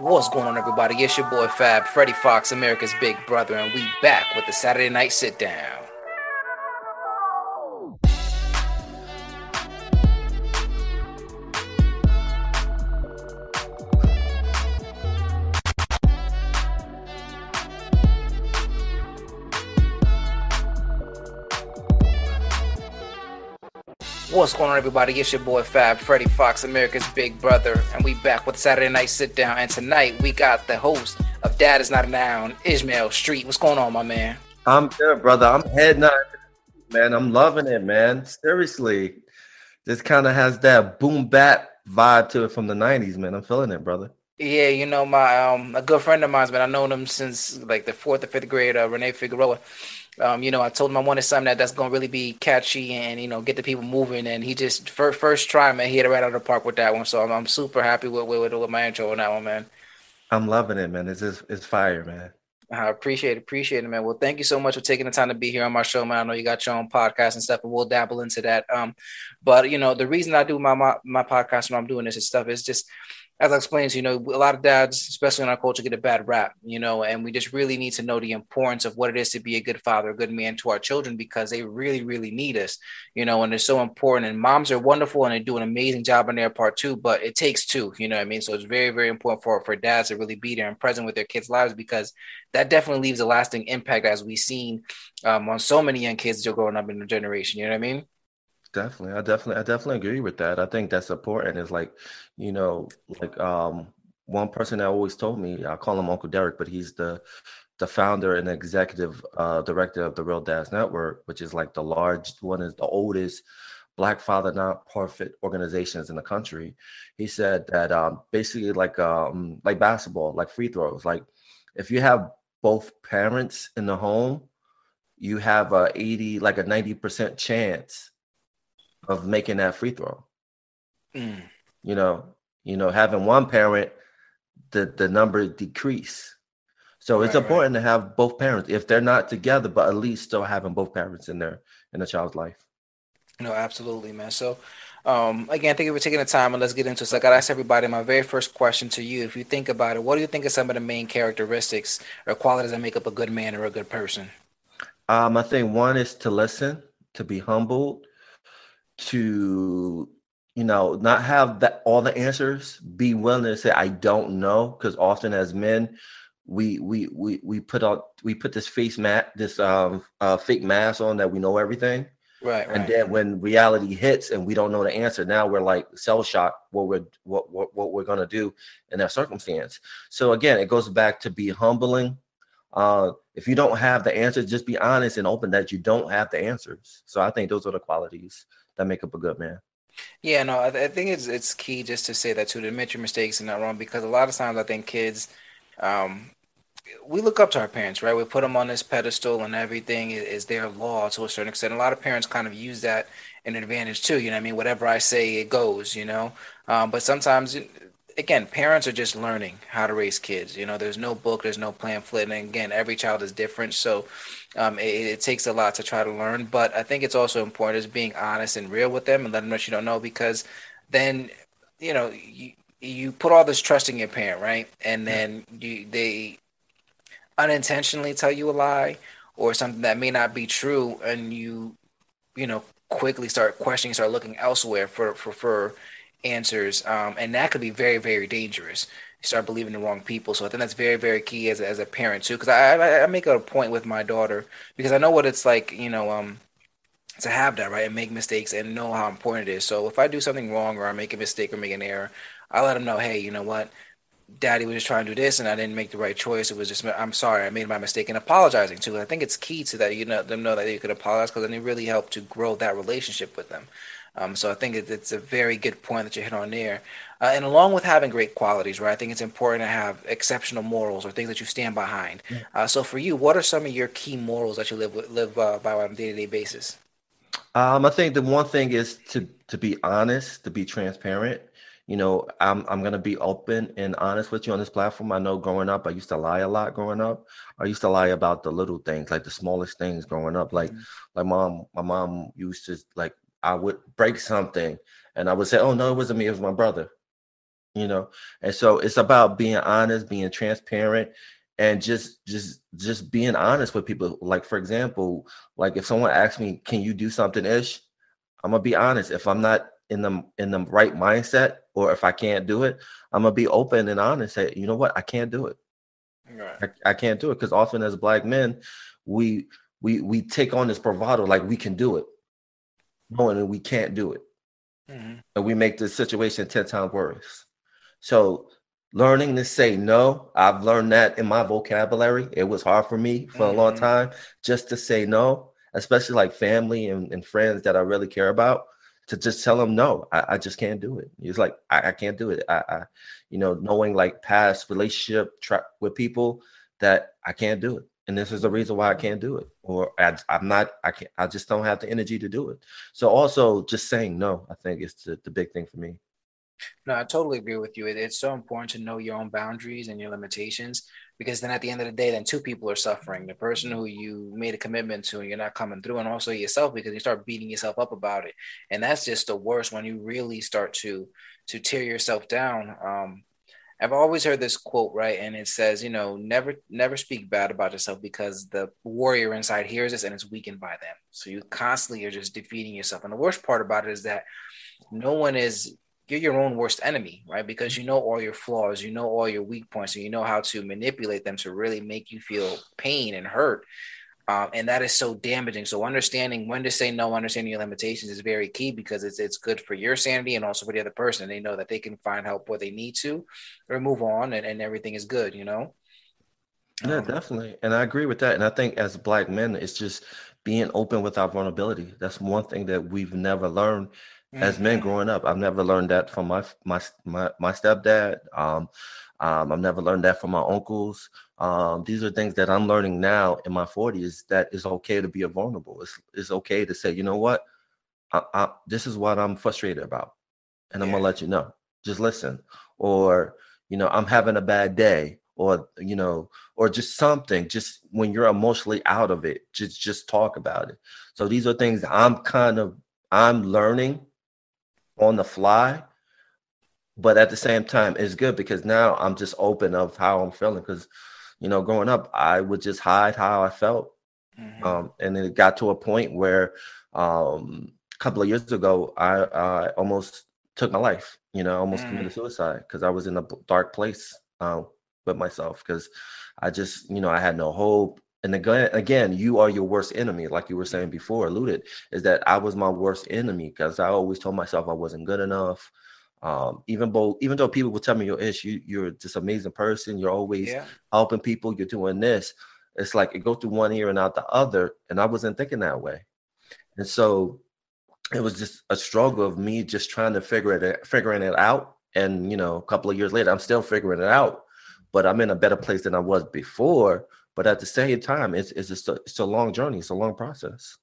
What's going on, everybody? It's your boy Fab, Freddie Fox, America's Big Brother, and we back with the Saturday Night Sit Down. What's going on, everybody? It's your boy Fab, Freddie Fox, America's Big Brother, and we back with Saturday Night Sit Down. And tonight we got the host of Dad Is Not a Noun, Ishmael Street. What's going on, my man? I'm good, brother. I'm heading out, man. I'm loving it, man. Seriously, this kind of has that boom bap vibe to it from the '90s, man. I'm feeling it, brother. Yeah, you know my um a good friend of mine's been I've known him since like the fourth or fifth grade. Uh, Renee Figueroa. Um, you know, I told him I wanted something that that's gonna really be catchy and you know get the people moving. And he just first first try, man, he hit it right out of the park with that one. So I'm, I'm super happy with, with with my intro on that one, man. I'm loving it, man. It's just, it's fire, man. I appreciate it, appreciate it, man. Well, thank you so much for taking the time to be here on my show, man. I know you got your own podcast and stuff, and we'll dabble into that. Um, but you know, the reason I do my my, my podcast when I'm doing this and stuff is just as I explained, you know, a lot of dads, especially in our culture, get a bad rap, you know, and we just really need to know the importance of what it is to be a good father, a good man to our children because they really, really need us, you know, and it's so important. And moms are wonderful and they do an amazing job on their part too, but it takes two, you know what I mean? So it's very, very important for, for dads to really be there and present with their kids' lives because that definitely leaves a lasting impact as we've seen um, on so many young kids that are growing up in the generation, you know what I mean? Definitely. I definitely I definitely agree with that. I think that's important. Is like, you know, like um one person that always told me, I call him Uncle Derek, but he's the the founder and executive uh, director of the Real Dads Network, which is like the large one is the oldest black father nonprofit organizations in the country. He said that um, basically like um, like basketball, like free throws, like if you have both parents in the home, you have a 80 like a 90% chance of making that free throw. Mm. You know, you know, having one parent, the the number decrease. So it's important right. to have both parents if they're not together, but at least still having both parents in their in a child's life. No, absolutely, man. So um, again, thank you for taking the time and let's get into it. So I got to ask everybody my very first question to you. If you think about it, what do you think are some of the main characteristics or qualities that make up a good man or a good person? Um, I think one is to listen, to be humbled, to you know not have that all the answers be willing to say i don't know because often as men we we we we put out we put this face mat this um uh fake mask on that we know everything. Right, right. and then when reality hits and we don't know the answer now we're like cell shock what we're what what, what we're gonna do in that circumstance. So again it goes back to be humbling. Uh if you don't have the answers just be honest and open that you don't have the answers. So i think those are the qualities that make up a good man. Yeah, no, I, I think it's it's key just to say that too to admit your mistakes and not wrong because a lot of times I think kids, um, we look up to our parents, right? We put them on this pedestal and everything is, is their law to a certain extent. A lot of parents kind of use that an advantage too. You know, I mean, whatever I say, it goes. You know, um, but sometimes again, parents are just learning how to raise kids. You know, there's no book, there's no pamphlet, and again, every child is different. So um, it, it, takes a lot to try to learn. But I think it's also important is being honest and real with them and let them know you don't know because then you know you you put all this trust in your parent, right? And then you they unintentionally tell you a lie or something that may not be true, and you you know quickly start questioning, start looking elsewhere for for for answers, um, and that could be very, very dangerous. You start believing the wrong people. So I think that's very, very key as a, as a parent too. Because I, I, I make a point with my daughter because I know what it's like, you know, um, to have that right and make mistakes and know how important it is. So if I do something wrong or I make a mistake or make an error, I let them know, hey, you know what, Daddy was just trying to do this and I didn't make the right choice. It was just I'm sorry, I made my mistake and apologizing too. I think it's key to that. You know, them know that you could apologize because then it really help to grow that relationship with them. Um, so I think it's a very good point that you hit on there. Uh, and along with having great qualities, right? I think it's important to have exceptional morals or things that you stand behind. Yeah. Uh, so for you, what are some of your key morals that you live live uh, by on a day to day basis? Um, I think the one thing is to to be honest, to be transparent. You know, I'm I'm gonna be open and honest with you on this platform. I know growing up, I used to lie a lot. Growing up, I used to lie about the little things, like the smallest things. Growing up, like mm-hmm. like mom, my mom used to like I would break something and I would say, "Oh no, it wasn't me. It was my brother." you know. And so it's about being honest, being transparent, and just just just being honest with people. Like for example, like if someone asks me, "Can you do something ish?" I'm gonna be honest. If I'm not in the in the right mindset, or if I can't do it, I'm gonna be open and honest. Say, you know what, I can't do it. Right. I, I can't do it because often as black men, we we we take on this bravado like we can do it, knowing that we can't do it, mm-hmm. and we make the situation ten times worse. So learning to say no, I've learned that in my vocabulary. It was hard for me for mm-hmm. a long mm-hmm. time just to say no, especially like family and, and friends that I really care about to just tell them no I, I just can't do it it's like I, I can't do it I, I, you know knowing like past relationship tra- with people that i can't do it and this is the reason why i can't do it or I, i'm not i can't i just don't have the energy to do it so also just saying no i think is the, the big thing for me no, I totally agree with you. it's so important to know your own boundaries and your limitations because then at the end of the day, then two people are suffering the person who you made a commitment to and you're not coming through, and also yourself because you start beating yourself up about it. And that's just the worst when you really start to to tear yourself down. Um, I've always heard this quote, right? And it says, you know, never never speak bad about yourself because the warrior inside hears this and it's weakened by them. So you constantly are just defeating yourself. And the worst part about it is that no one is you're your own worst enemy, right? Because you know all your flaws, you know all your weak points, and you know how to manipulate them to really make you feel pain and hurt. Um, and that is so damaging. So understanding when to say no, understanding your limitations is very key because it's it's good for your sanity and also for the other person. They know that they can find help where they need to, or move on, and, and everything is good. You know. Yeah, um, definitely, and I agree with that. And I think as black men, it's just being open with our vulnerability. That's one thing that we've never learned mm-hmm. as men mm-hmm. growing up. I've never learned that from my my my, my stepdad. Um, um, I've never learned that from my uncles. Um, these are things that I'm learning now in my 40s that it's okay to be vulnerable. It's, it's okay to say, you know what, I, I, this is what I'm frustrated about, and I'm gonna let you know. Just listen, or you know, I'm having a bad day, or you know, or just something. Just when you're emotionally out of it, just just talk about it. So these are things I'm kind of I'm learning on the fly but at the same time it's good because now i'm just open of how i'm feeling because you know growing up i would just hide how i felt mm-hmm. um, and then it got to a point where um, a couple of years ago i, I almost took my life you know almost mm-hmm. committed suicide because i was in a dark place uh, with myself because i just you know i had no hope and again, again, you are your worst enemy, like you were saying before, alluded, is that I was my worst enemy because I always told myself I wasn't good enough. Um, even though even though people would tell me your ish, you you're this amazing person, you're always yeah. helping people, you're doing this. It's like it goes through one ear and out the other, and I wasn't thinking that way. And so it was just a struggle of me just trying to figure it figuring it out. And you know, a couple of years later, I'm still figuring it out, but I'm in a better place than I was before but at the same time, it's it's a, it's a long journey. It's a long process.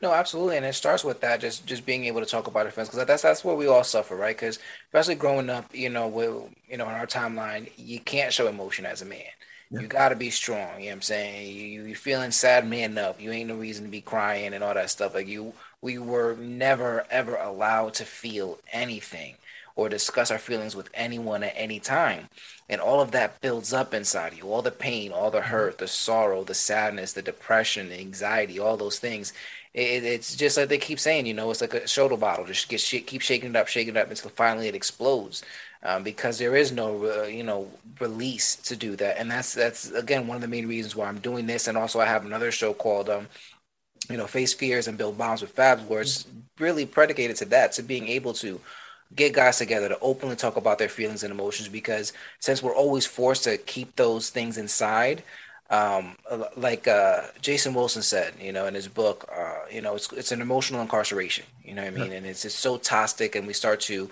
No, absolutely, and it starts with that just just being able to talk about it, friends, because that's that's where we all suffer, right? Because especially growing up, you know, with you know, in our timeline, you can't show emotion as a man. Yeah. You got to be strong. You know what I'm saying? You you feeling sad, man up. You ain't no reason to be crying and all that stuff. Like you, we were never ever allowed to feel anything or discuss our feelings with anyone at any time. And all of that builds up inside you all the pain, all the mm-hmm. hurt, the sorrow, the sadness, the depression, the anxiety, all those things. It, it's just like they keep saying, you know, it's like a shoulder bottle. Just get keep shaking it up, shaking it up until finally it explodes. Um, because there is no, uh, you know, release to do that, and that's that's again one of the main reasons why I'm doing this. And also, I have another show called, um, you know, Face Fears and Build Bombs with Fabs, where it's mm-hmm. really predicated to that, to being able to get guys together to openly talk about their feelings and emotions because since we're always forced to keep those things inside um, like uh, Jason Wilson said, you know, in his book, uh, you know, it's it's an emotional incarceration. You know what I mean? Yeah. And it's it's so toxic, and we start to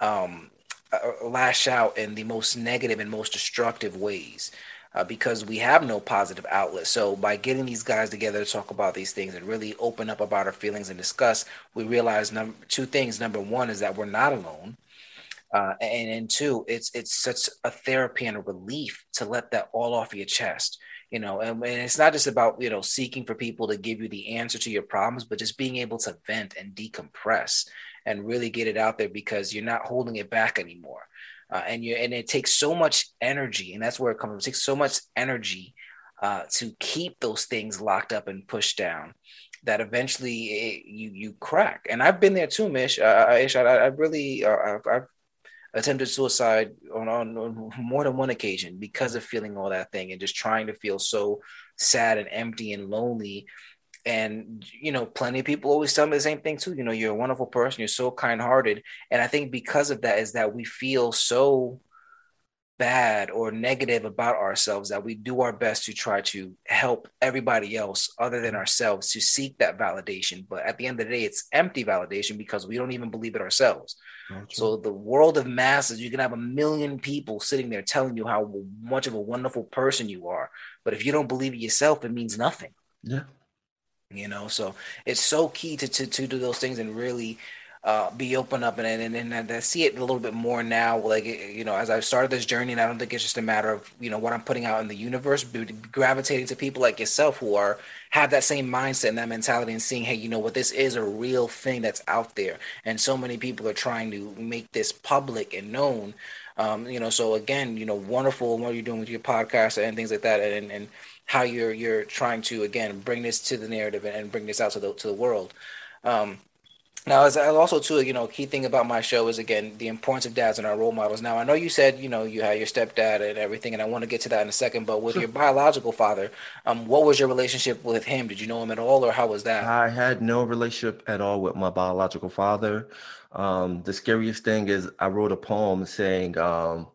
um, uh, lash out in the most negative and most destructive ways uh, because we have no positive outlet. So by getting these guys together to talk about these things and really open up about our feelings and discuss, we realize number two things. Number one is that we're not alone. Uh, and and two, it's it's such a therapy and a relief to let that all off your chest, you know. And, and it's not just about you know seeking for people to give you the answer to your problems, but just being able to vent and decompress and really get it out there because you're not holding it back anymore. Uh, and you and it takes so much energy, and that's where it comes from. It takes so much energy uh, to keep those things locked up and pushed down that eventually it, you you crack. And I've been there too, Mish. Uh, I, I really uh, I've, I've, attempted suicide on, on, on more than one occasion because of feeling all that thing and just trying to feel so sad and empty and lonely and you know plenty of people always tell me the same thing too you know you're a wonderful person you're so kind-hearted. And i think because of that is that we feel so bad or negative about ourselves that we do our best to try to help everybody else other than ourselves to seek that validation. But at the end of the day it's empty validation because we don't even believe it ourselves. So the world of masses you can have a million people sitting there telling you how much of a wonderful person you are. But if you don't believe it yourself it means nothing. Yeah you know so it's so key to to, to do those things and really uh, be open up and and, and and I see it a little bit more now. Like you know, as I've started this journey, and I don't think it's just a matter of you know what I'm putting out in the universe, but gravitating to people like yourself who are have that same mindset and that mentality, and seeing, hey, you know what, this is a real thing that's out there, and so many people are trying to make this public and known. Um, you know, so again, you know, wonderful what are you're doing with your podcast and things like that, and and how you're you're trying to again bring this to the narrative and, bring this out to the to the world. Um, now, as I also too, you know, key thing about my show is again the importance of dads and our role models. Now, I know you said you know you had your stepdad and everything, and I want to get to that in a second. But with sure. your biological father, um, what was your relationship with him? Did you know him at all, or how was that? I had no relationship at all with my biological father. Um, the scariest thing is I wrote a poem saying um,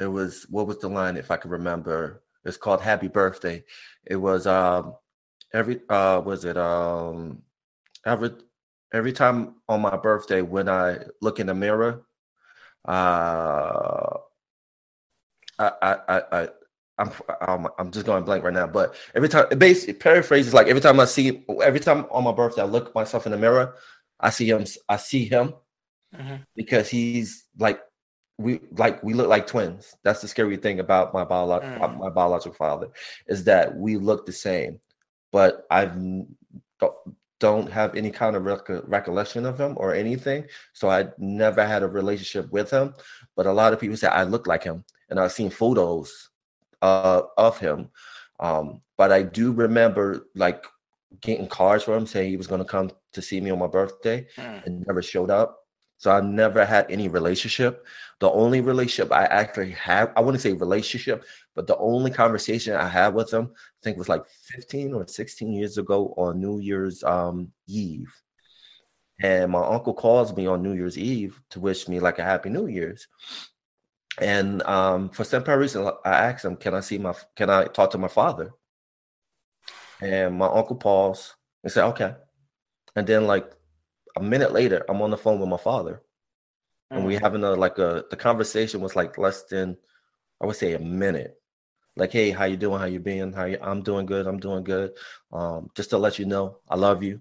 it was what was the line if I could remember. It's called Happy Birthday. It was um, every uh, was it um, every every time on my birthday when I look in the mirror, uh, I, I, I, I'm, I'm, I'm just going blank right now. But every time, basically, paraphrases like every time I see, every time on my birthday, I look myself in the mirror, I see him, I see him, mm-hmm. because he's like we like we look like twins. That's the scary thing about my biological mm. my biological father is that we look the same, but I've don't have any kind of rec- recollection of him or anything. So I never had a relationship with him. But a lot of people say I look like him, and I've seen photos uh, of him. Um, but I do remember like getting cards for him saying he was going to come to see me on my birthday, mm. and never showed up. So I never had any relationship. The only relationship I actually have, I wouldn't say relationship, but the only conversation I had with him, I think was like 15 or 16 years ago on New Year's um, Eve. And my uncle calls me on New Year's Eve to wish me like a happy New Year's. And um, for some reason, I asked him, "Can I see my? Can I talk to my father?" And my uncle paused and said, "Okay." And then, like a minute later, I'm on the phone with my father, and we mm. having a like a the conversation was like less than I would say a minute. Like, hey, how you doing? How you been? How you? I'm doing good. I'm doing good. Um, just to let you know, I love you.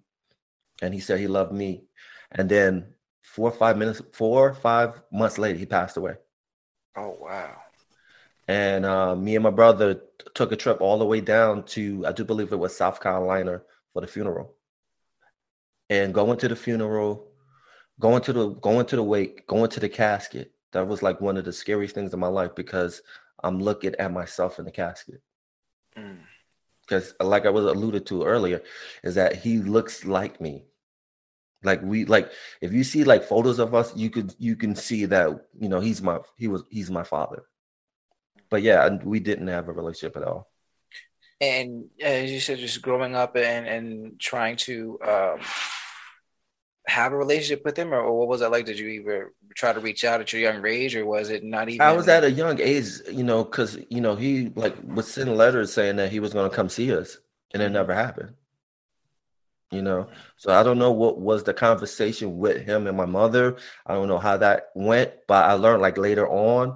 And he said he loved me. And then four or five minutes, four or five months later, he passed away. Oh wow! And uh, me and my brother took a trip all the way down to I do believe it was South Carolina for the funeral and going to the funeral, going to the going to the wake, going to the casket. That was like one of the scariest things in my life because I'm looking at myself in the casket. Because, mm. like I was alluded to earlier, is that he looks like me. Like we like if you see like photos of us, you could you can see that you know he's my he was he's my father. But yeah, we didn't have a relationship at all and as you said, just growing up and and trying to um, have a relationship with him, or, or, what was that like? Did you either try to reach out at your young age, or was it not even? I was at a young age, you know, because you know he like was sending letters saying that he was going to come see us, and it never happened. You know, so I don't know what was the conversation with him and my mother. I don't know how that went, but I learned like later on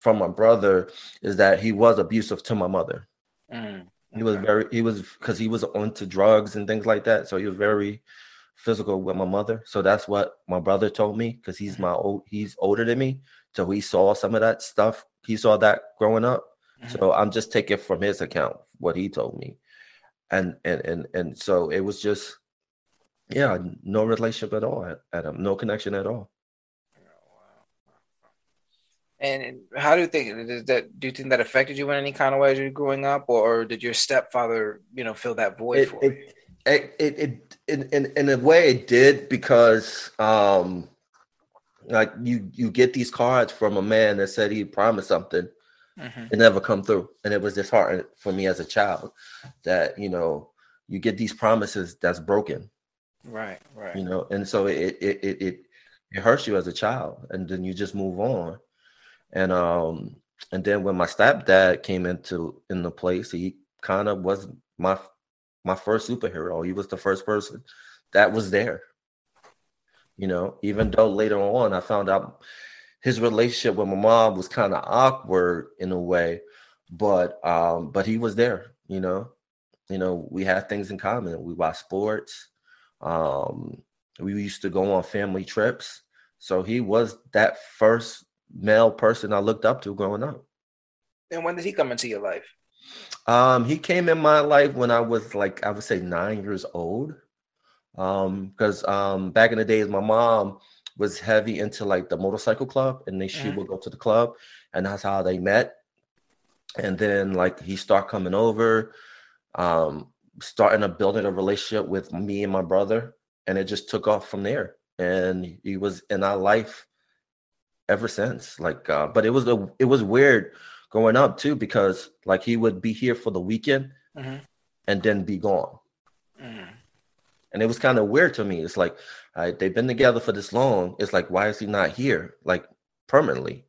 from my brother is that he was abusive to my mother. Mm. He was very he was because he was onto drugs and things like that. So he was very physical with my mother. So that's what my brother told me because he's my old he's older than me. So he saw some of that stuff. He saw that growing up. Mm-hmm. So I'm just taking from his account what he told me. And and and and so it was just yeah, no relationship at all him, no connection at all. And how do you think that? Do you think that affected you in any kind of way as you were growing up, or, did your stepfather, you know, fill that void it, for it, you? It, it, it, in, in, in a way, it did because, um, like you, you get these cards from a man that said he promised something, mm-hmm. it never come through, and it was disheartening for me as a child that you know you get these promises that's broken, right, right, you know, and so it, it, it, it it hurts you as a child and then you just move on. And um and then when my stepdad came into in the place he kind of was my my first superhero. He was the first person that was there. You know even though later on i found out his relationship with my mom was kind of awkward in a way but um but he was there you know? You know we had things in common. We watched sports. Um we used to go on family trips. So he was that first male person I looked up to growing up. And when did he come into your life? Um, he came in my life when I was like I would say nine years old. Um, because um back in the days my mom was heavy into like the motorcycle club and then she mm-hmm. would go to the club and that's how they met. And then like he started coming over, um, starting to building a relationship with me and my brother, and it just took off from there and he was in our life ever since. Like, uh, but it was a it was weird growing up too because like he would be here for the weekend mm-hmm. and then be gone. Mm-hmm. And it was kind of weird to me. It's like right, they've been together for this long. It's like why is he not here like permanently?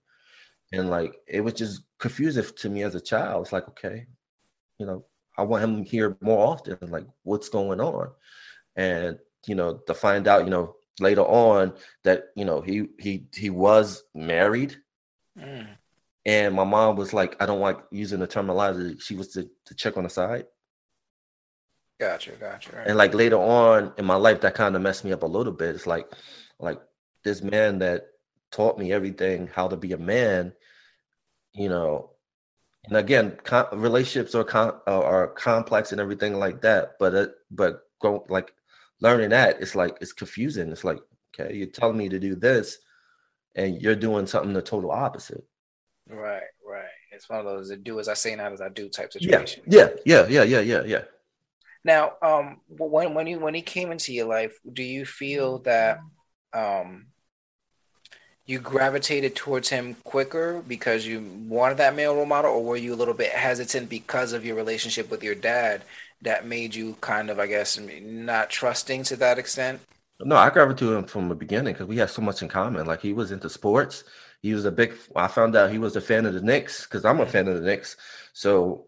And like it was just confusing to me as a child. It's like okay, you know, I want him here more often. Like what's going on? And you know, to find out, you know, later on that you know he he he was married mm. And my mom was like i don't like using the terminology she was to, to check on the side gotcha gotcha right. and like later on in my life that kind of messed me up a little bit it's like like this man that taught me everything how to be a man you know and again com- relationships are com- are complex and everything like that but it, but go like learning that it's like it's confusing. It's like, okay, you're telling me to do this and you're doing something the total opposite. Right, right. It's one of those do as I say, not as I do type situation. Yeah, yeah, yeah, yeah, yeah, yeah. Now, um, when when he when he came into your life, do you feel that um you gravitated towards him quicker because you wanted that male role model, or were you a little bit hesitant because of your relationship with your dad that made you kind of, I guess, not trusting to that extent? No, I gravitated to him from the beginning because we had so much in common. Like he was into sports. He was a big. I found out he was a fan of the Knicks because I'm a fan of the Knicks. So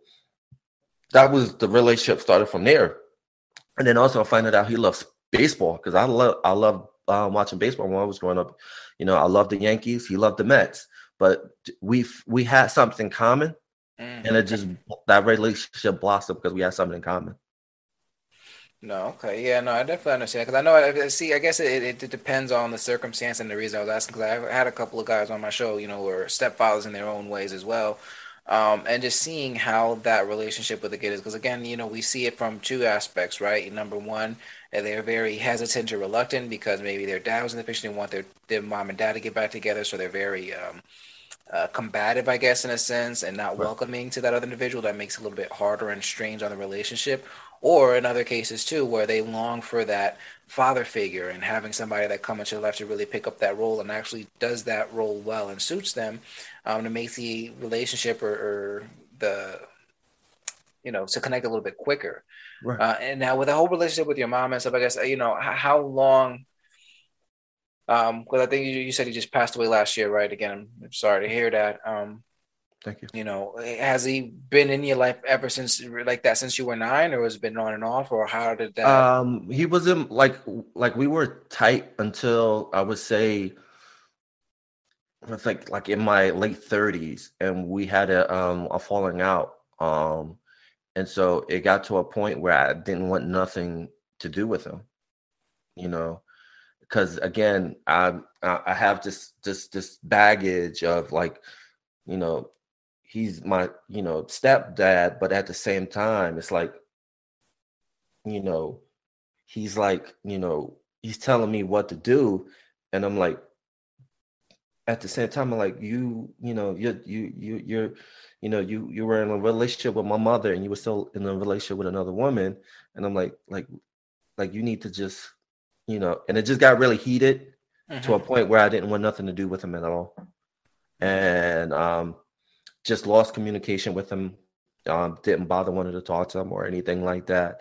that was the relationship started from there. And then also finding out he loves baseball because I love I love uh, watching baseball when I was growing up. You know, I love the Yankees. He loved the Mets. But we we had something common Mm-hmm. And it just that relationship blossomed because we had something in common. No, okay, yeah, no, I definitely understand because I know. I see. I guess it, it, it, depends on the circumstance and the reason I was asking. Because I had a couple of guys on my show, you know, were stepfathers in their own ways as well, um, and just seeing how that relationship with the kid is. Because again, you know, we see it from two aspects, right? Number one, they're very hesitant or reluctant because maybe their dad was in the picture, they want their their mom and dad to get back together, so they're very um, uh, combative, I guess, in a sense, and not right. welcoming to that other individual, that makes it a little bit harder and strange on the relationship. Or in other cases too, where they long for that father figure and having somebody that comes into their life to really pick up that role and actually does that role well and suits them, um, to make the relationship or, or the you know to connect a little bit quicker. Right. Uh, and now with the whole relationship with your mom and stuff, I guess you know how long um, because I think you, you said he just passed away last year, right? Again, I'm sorry to hear that. Um, Thank you. You know, has he been in your life ever since like that since you were nine, or has it been on and off, or how did that? Um, he wasn't like like we were tight until I would say I think like in my late thirties, and we had a um a falling out. Um, and so it got to a point where I didn't want nothing to do with him. You know, because again, I I have this this this baggage of like, you know, he's my you know stepdad, but at the same time, it's like, you know, he's like you know he's telling me what to do, and I'm like, at the same time, I'm like you, you know, you you you you're, you know, you you were in a relationship with my mother, and you were still in a relationship with another woman, and I'm like, like, like you need to just, you know, and it just got really heated mm-hmm. to a mm-hmm. point where I didn't want nothing to do with him at all, and um, just lost communication with him. Um, didn't bother wanting to talk to him or anything like that,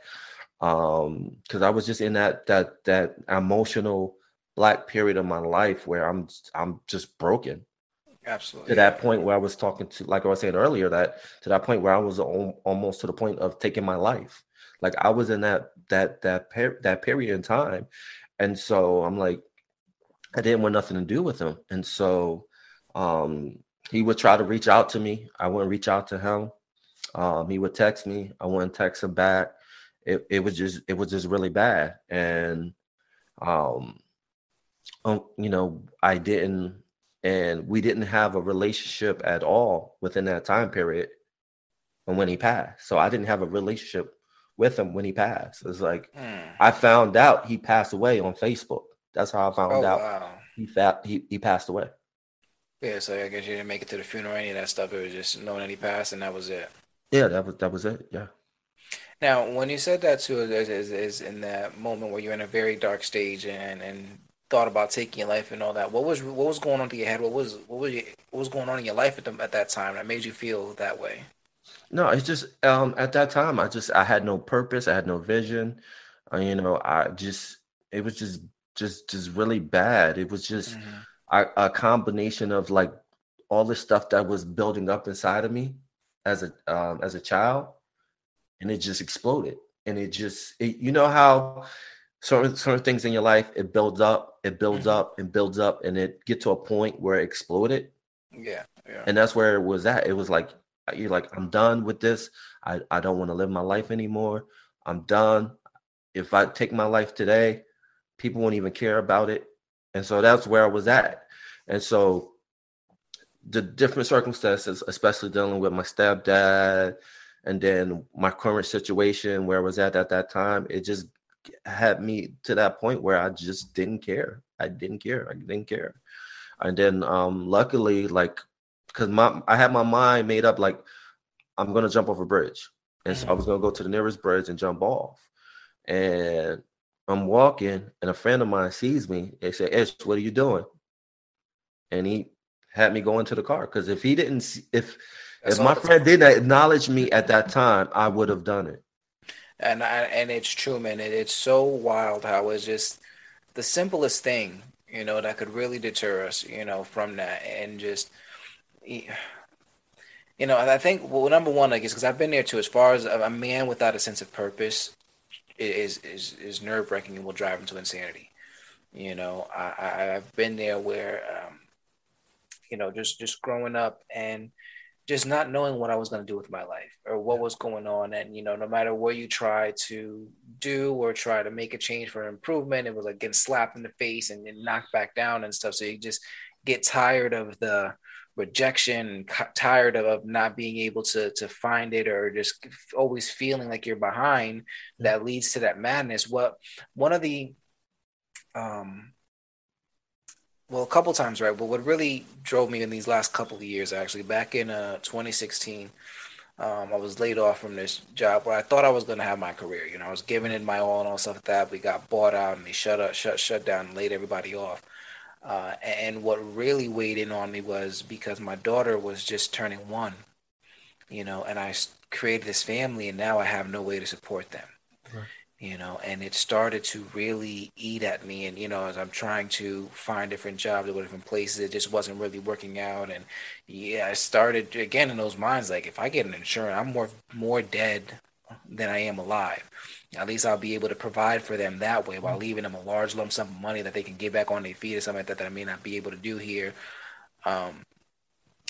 um, because I was just in that that that emotional black period of my life where I'm I'm just broken. Absolutely. To that point where I was talking to, like I was saying earlier, that to that point where I was almost to the point of taking my life. Like I was in that that that per- that period in time, and so I'm like, I didn't want nothing to do with him, and so um, he would try to reach out to me. I wouldn't reach out to him. Um, he would text me. I wouldn't text him back. It it was just it was just really bad, and um, um, you know, I didn't, and we didn't have a relationship at all within that time period. And when he passed, so I didn't have a relationship with him when he passed. It's like mm. I found out he passed away on Facebook. That's how I found oh, out wow. he fa- he he passed away. Yeah, so I guess you didn't make it to the funeral, any of that stuff. It was just knowing that he passed, and that was it. Yeah, that was that was it. Yeah. Now, when you said that too, is, is, is in that moment where you're in a very dark stage and and thought about taking your life and all that. What was what was going on in your head? What was what was what was going on in your life at the, at that time that made you feel that way? No, it's just um, at that time I just I had no purpose. I had no vision. Uh, you know, I just it was just just just really bad. It was just mm-hmm. A, a combination of like all the stuff that was building up inside of me as a um, as a child, and it just exploded. And it just it, you know how certain certain things in your life it builds up it builds mm-hmm. up and builds up and it get to a point where it exploded? Yeah yeah. And that's where it was at. It was like you're like i'm done with this. I i don't want to live my life anymore. I'm done. If i take my life today people won't even care about it and so that's where i was at and so the different circumstances especially dealing with my stepdad and then my current situation where i was at at that time it just had me to that point where I just didn't care. I didn't care. I didn't care. And then um luckily like because my I had my mind made up like I'm gonna jump off a bridge. And so I was gonna go to the nearest bridge and jump off. And I'm walking and a friend of mine sees me. They say, Ish, what are you doing? And he had me go into the car. Cause if he didn't see, if That's if my friend didn't acknowledge me at that time, I would have done it and I, and it's true, man. It, it's so wild how it's just the simplest thing, you know, that could really deter us, you know, from that, and just, you know, I think well, number one, I guess, because I've been there too. As far as a man without a sense of purpose is is is nerve wracking and will drive him to insanity. You know, I, I've been there where, um, you know, just just growing up and just not knowing what I was going to do with my life or what was going on. And, you know, no matter what you try to do or try to make a change for improvement, it was like getting slapped in the face and, and knocked back down and stuff. So you just get tired of the rejection and tired of, not being able to, to find it or just always feeling like you're behind that leads to that madness. What one of the, um, well, a couple times, right? But what really drove me in these last couple of years, actually, back in uh, 2016, um, I was laid off from this job where I thought I was going to have my career. You know, I was giving it my all and all stuff like that. We got bought out and they shut up, shut, shut down, and laid everybody off. Uh, and what really weighed in on me was because my daughter was just turning one, you know, and I created this family, and now I have no way to support them. Right you know, and it started to really eat at me. And, you know, as I'm trying to find different jobs or different places, it just wasn't really working out. And yeah, I started again in those minds, like if I get an insurance, I'm more, more dead than I am alive. At least I'll be able to provide for them that way while leaving them a large lump sum of money that they can get back on their feet or something like that that I may not be able to do here. Um,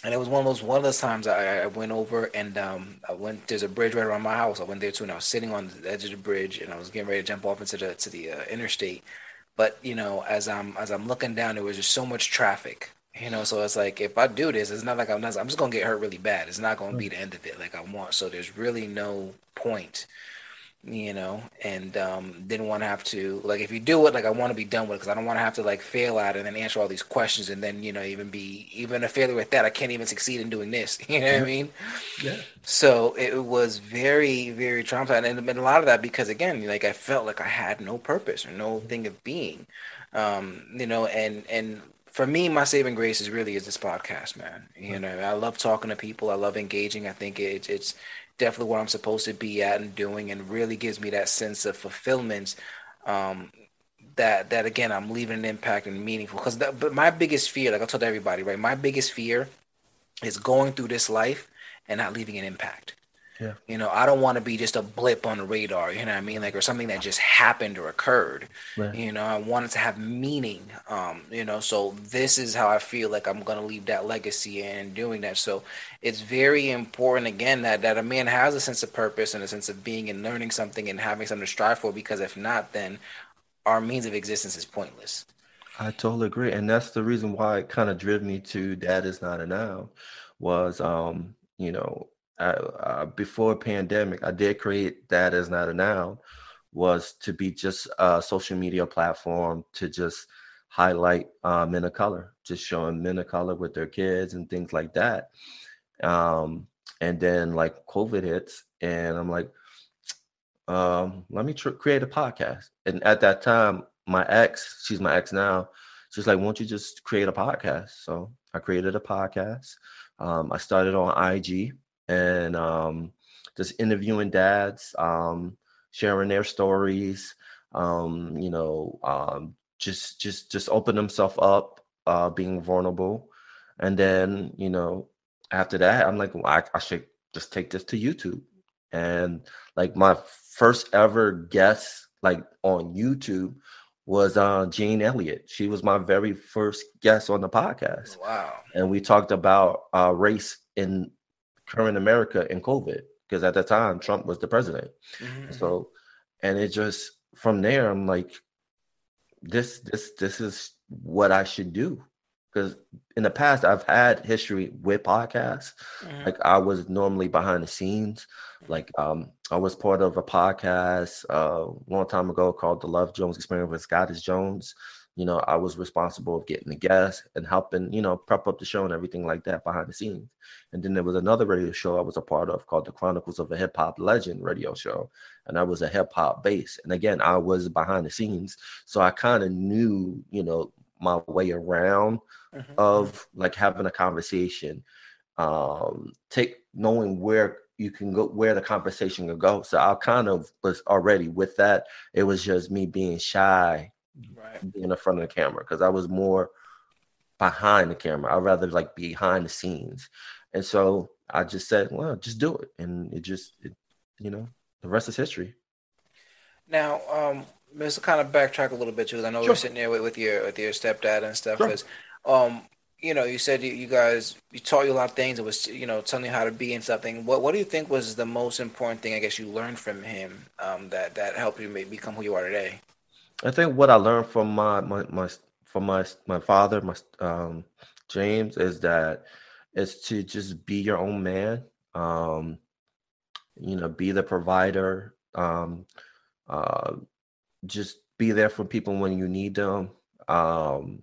and it was one of those one of those times I, I went over and um, I went. There's a bridge right around my house. I went there too, and I was sitting on the edge of the bridge, and I was getting ready to jump off into the to the uh, interstate. But you know, as I'm as I'm looking down, there was just so much traffic. You know, so it's like if I do this, it's not like I'm not. I'm just gonna get hurt really bad. It's not gonna be the end of it like I want. So there's really no point you know, and um, didn't want to have to like if you do it, like I want to be done with it because I don't want to have to like fail at it and then answer all these questions and then you know even be even a failure at that. I can't even succeed in doing this. You know what I mean? Yeah. So it was very very traumatizing, and, a lot of that because again, like I felt like I had no purpose or no thing of being, um, you know, and and for me, my saving grace is really is this podcast, man. You know, I love talking to people. I love engaging. I think it, it's definitely what I'm supposed to be at and doing, and really gives me that sense of fulfillment. Um, that that again, I'm leaving an impact and meaningful. Because but my biggest fear, like I told everybody, right, my biggest fear is going through this life and not leaving an impact. Yeah. You know, I don't want to be just a blip on the radar, you know what I mean? Like, or something that just happened or occurred. Right. You know, I want it to have meaning. Um, you know, so this is how I feel like I'm going to leave that legacy and doing that. So it's very important, again, that, that a man has a sense of purpose and a sense of being and learning something and having something to strive for, because if not, then our means of existence is pointless. I totally agree. And that's the reason why it kind of drove me to Dad is Not a Noun was, um, you know, uh, before pandemic, I did create Dad is Not a Noun was to be just a social media platform to just highlight uh, men of color, just showing men of color with their kids and things like that. Um, and then like COVID hits, and I'm like, um, let me tr- create a podcast. And at that time, my ex, she's my ex now, she's like, won't you just create a podcast? So I created a podcast. Um, I started on IG and um, just interviewing dads, um, sharing their stories, um, you know, um, just just just open themselves up, uh, being vulnerable, and then you know, after that, I'm like, well, I, I should just take this to YouTube, and like my first ever guest, like on YouTube, was uh, Jane Elliott. She was my very first guest on the podcast. Wow. And we talked about uh, race in current America in COVID because at that time Trump was the president. Mm-hmm. So, and it just from there, I'm like, this, this, this is what I should do. Because in the past, I've had history with podcasts. Mm-hmm. Like I was normally behind the scenes. Like um, I was part of a podcast uh, a long time ago called the Love Jones Experience with Scottish Jones you know, I was responsible of getting the guests and helping, you know, prep up the show and everything like that behind the scenes. And then there was another radio show I was a part of called the Chronicles of a Hip Hop Legend radio show. And I was a hip hop base. And again, I was behind the scenes. So I kind of knew, you know, my way around mm-hmm. of like having a conversation, um, take knowing where you can go where the conversation can go. So I kind of was already with that. It was just me being shy right. being in front of the camera because I was more behind the camera. I'd rather like behind the scenes. And so I just said, well, just do it. And it just, it, you know, the rest is history. Now, um, let's kind of backtrack a little bit too. I know sure. we're sitting there with, with, your with your stepdad and stuff. Because, sure. um, you know, you said you, you, guys you taught you a lot of things. It was you know telling you how to be and something. What what do you think was the most important thing? I guess you learned from him um, that that helped you become who you are today. I think what I learned from my my, my from my my father, my um, James, is that is to just be your own man. Um, you know, be the provider. Um, uh, just be there for people when you need them. Um,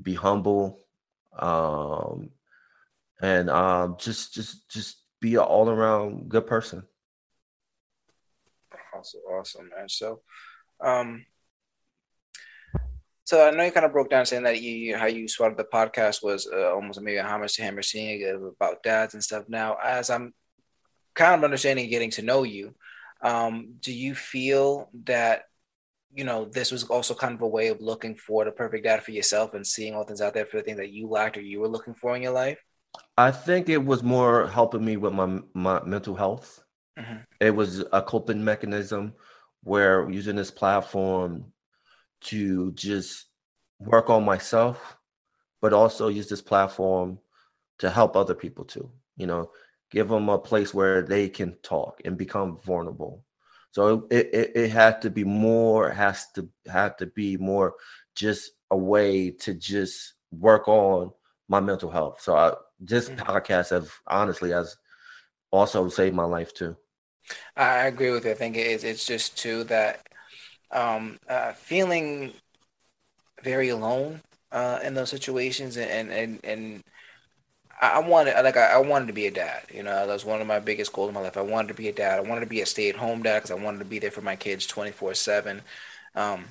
be humble, um, and um, just just just be an all around good person. Awesome, awesome, man. So, um, so I know you kind of broke down saying that you how you started the podcast was uh, almost maybe a homage to Hammer seeing about dads and stuff. Now, as I'm kind of understanding, getting to know you, um, do you feel that you know this was also kind of a way of looking for the perfect dad for yourself and seeing all things out there for the things that you lacked or you were looking for in your life? I think it was more helping me with my my mental health. Mm-hmm. It was a coping mechanism where using this platform to just work on myself, but also use this platform to help other people too. You know, give them a place where they can talk and become vulnerable. So it, it, it had to be more, has to have to be more just a way to just work on my mental health. So I, this mm-hmm. podcast have honestly has also saved my life too. I agree with you. I think it's it's just too that um, uh, feeling very alone uh, in those situations, and and and I wanted like I, wanted to be a dad. You know, that was one of my biggest goals in my life. I wanted to be a dad. I wanted to be a stay at home dad because I wanted to be there for my kids twenty four seven. Um,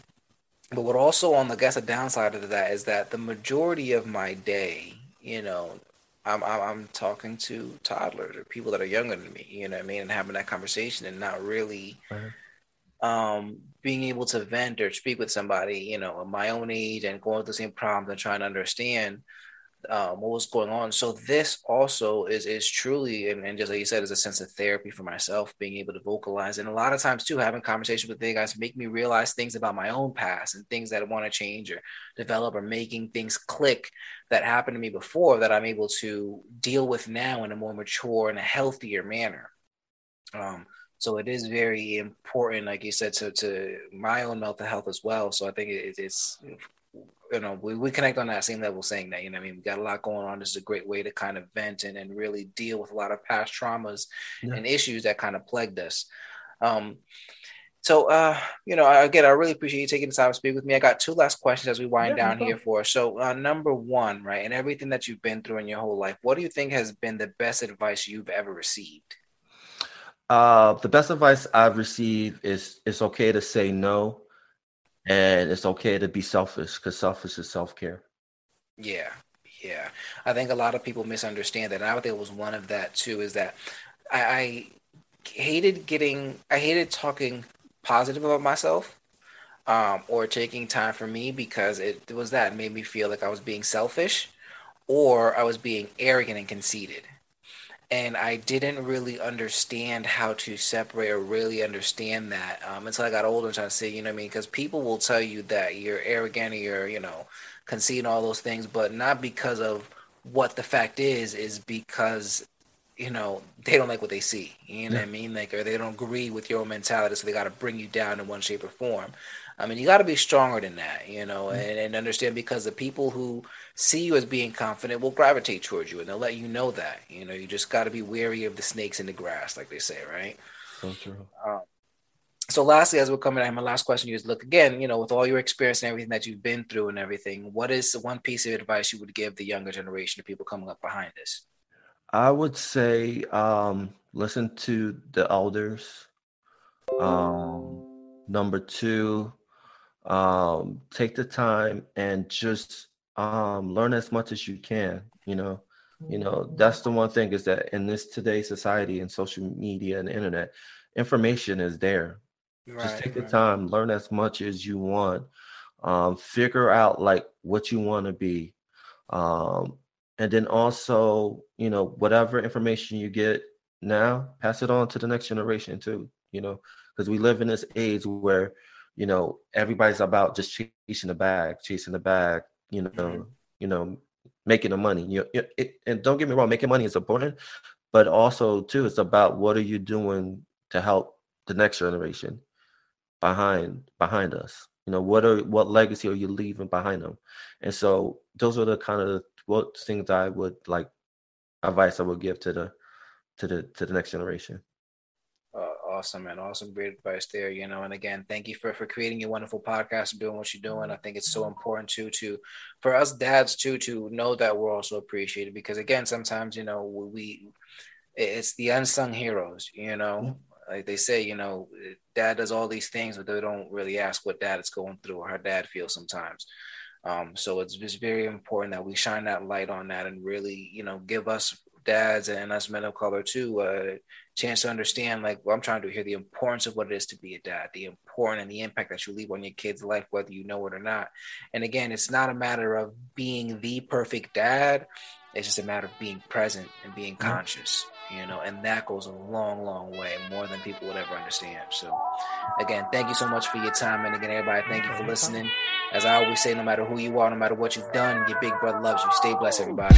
but what also on the I guess the downside of that is that the majority of my day, you know, I'm, I'm, I'm talking to toddlers or people that are younger than me, you know what I mean, and having that conversation and not really um, being able to vent or speak with somebody, you know, my own age and going through the same problems and trying to understand um, what was going on. So this also is is truly, and, and, just like you said, is a sense of therapy for myself, being able to vocalize, and a lot of times too, having conversations with you guys make me realize things about my own past and things that I want to change or develop, or making things click that happened to me before that I'm able to deal with now in a more mature and a healthier manner. Um, so it is very important, like you said, to, to my own mental health as well. So I think it, it's you know, we, we connect on that same level saying that, you know, I mean, we got a lot going on. This is a great way to kind of vent and, and really deal with a lot of past traumas yeah. and issues that kind of plagued us. Um, so, uh, you know, again, I really appreciate you taking the time to speak with me. I got two last questions as we wind yeah, down here for. So, uh, number one, right, and everything that you've been through in your whole life, what do you think has been the best advice you've ever received? Uh, the best advice I've received is it's okay to say no and it's okay to be selfish because selfish is self-care yeah yeah i think a lot of people misunderstand that and i think it was one of that too is that I, I hated getting i hated talking positive about myself um, or taking time for me because it, was that made me feel like i was being selfish or i was being arrogant and conceited and I didn't really understand how to separate or really understand that um, until I got older and trying to say, you know what I mean? Because people will tell you that you're arrogant or you're, you know, conceding all those things, but not because of what the fact is, is because, you know, they don't like what they see. You know yeah. what I mean? Like, or they don't agree with your mentality, so they got to bring you down in one shape or form. I mean, you got to be stronger than that, you know, mm-hmm. and, and understand because the people who see you as being confident will gravitate towards you and they'll let you know that. You know, you just got to be wary of the snakes in the grass, like they say, right? So true. Um, so lastly, as we're coming at my last question you is look again, you know, with all your experience and everything that you've been through and everything, what is the one piece of advice you would give the younger generation of people coming up behind us? I would say um, listen to the elders. Um, number two, um, take the time and just um, learn as much as you can. You know, you know that's the one thing is that in this today's society and social media and internet, information is there. Right, just take right. the time, learn as much as you want, um, figure out like what you want to be, um, and then also you know whatever information you get now, pass it on to the next generation too. You know, because we live in this age where you know, everybody's about just chasing the bag, chasing the bag, you know, mm-hmm. you know, making the money. You, know, it, and don't get me wrong, making money is important, but also too, it's about what are you doing to help the next generation behind behind us. You know, what are what legacy are you leaving behind them? And so those are the kind of what things I would like advice I would give to the to the to the next generation uh, awesome, and Awesome, great advice there. You know, and again, thank you for for creating your wonderful podcast and doing what you're doing. I think it's so important too to for us dads too to know that we're also appreciated because again, sometimes you know we it's the unsung heroes. You know, like they say, you know, dad does all these things, but they don't really ask what dad is going through or how dad feels sometimes. Um, so it's just very important that we shine that light on that and really, you know, give us dads and us men of color too a chance to understand like what I'm trying to do here the importance of what it is to be a dad, the important and the impact that you leave on your kid's life, whether you know it or not. And again, it's not a matter of being the perfect dad. It's just a matter of being present and being conscious, you know, and that goes a long, long way, more than people would ever understand. So, again, thank you so much for your time. And again, everybody, thank you for listening. As I always say, no matter who you are, no matter what you've done, your big brother loves you. Stay blessed, everybody.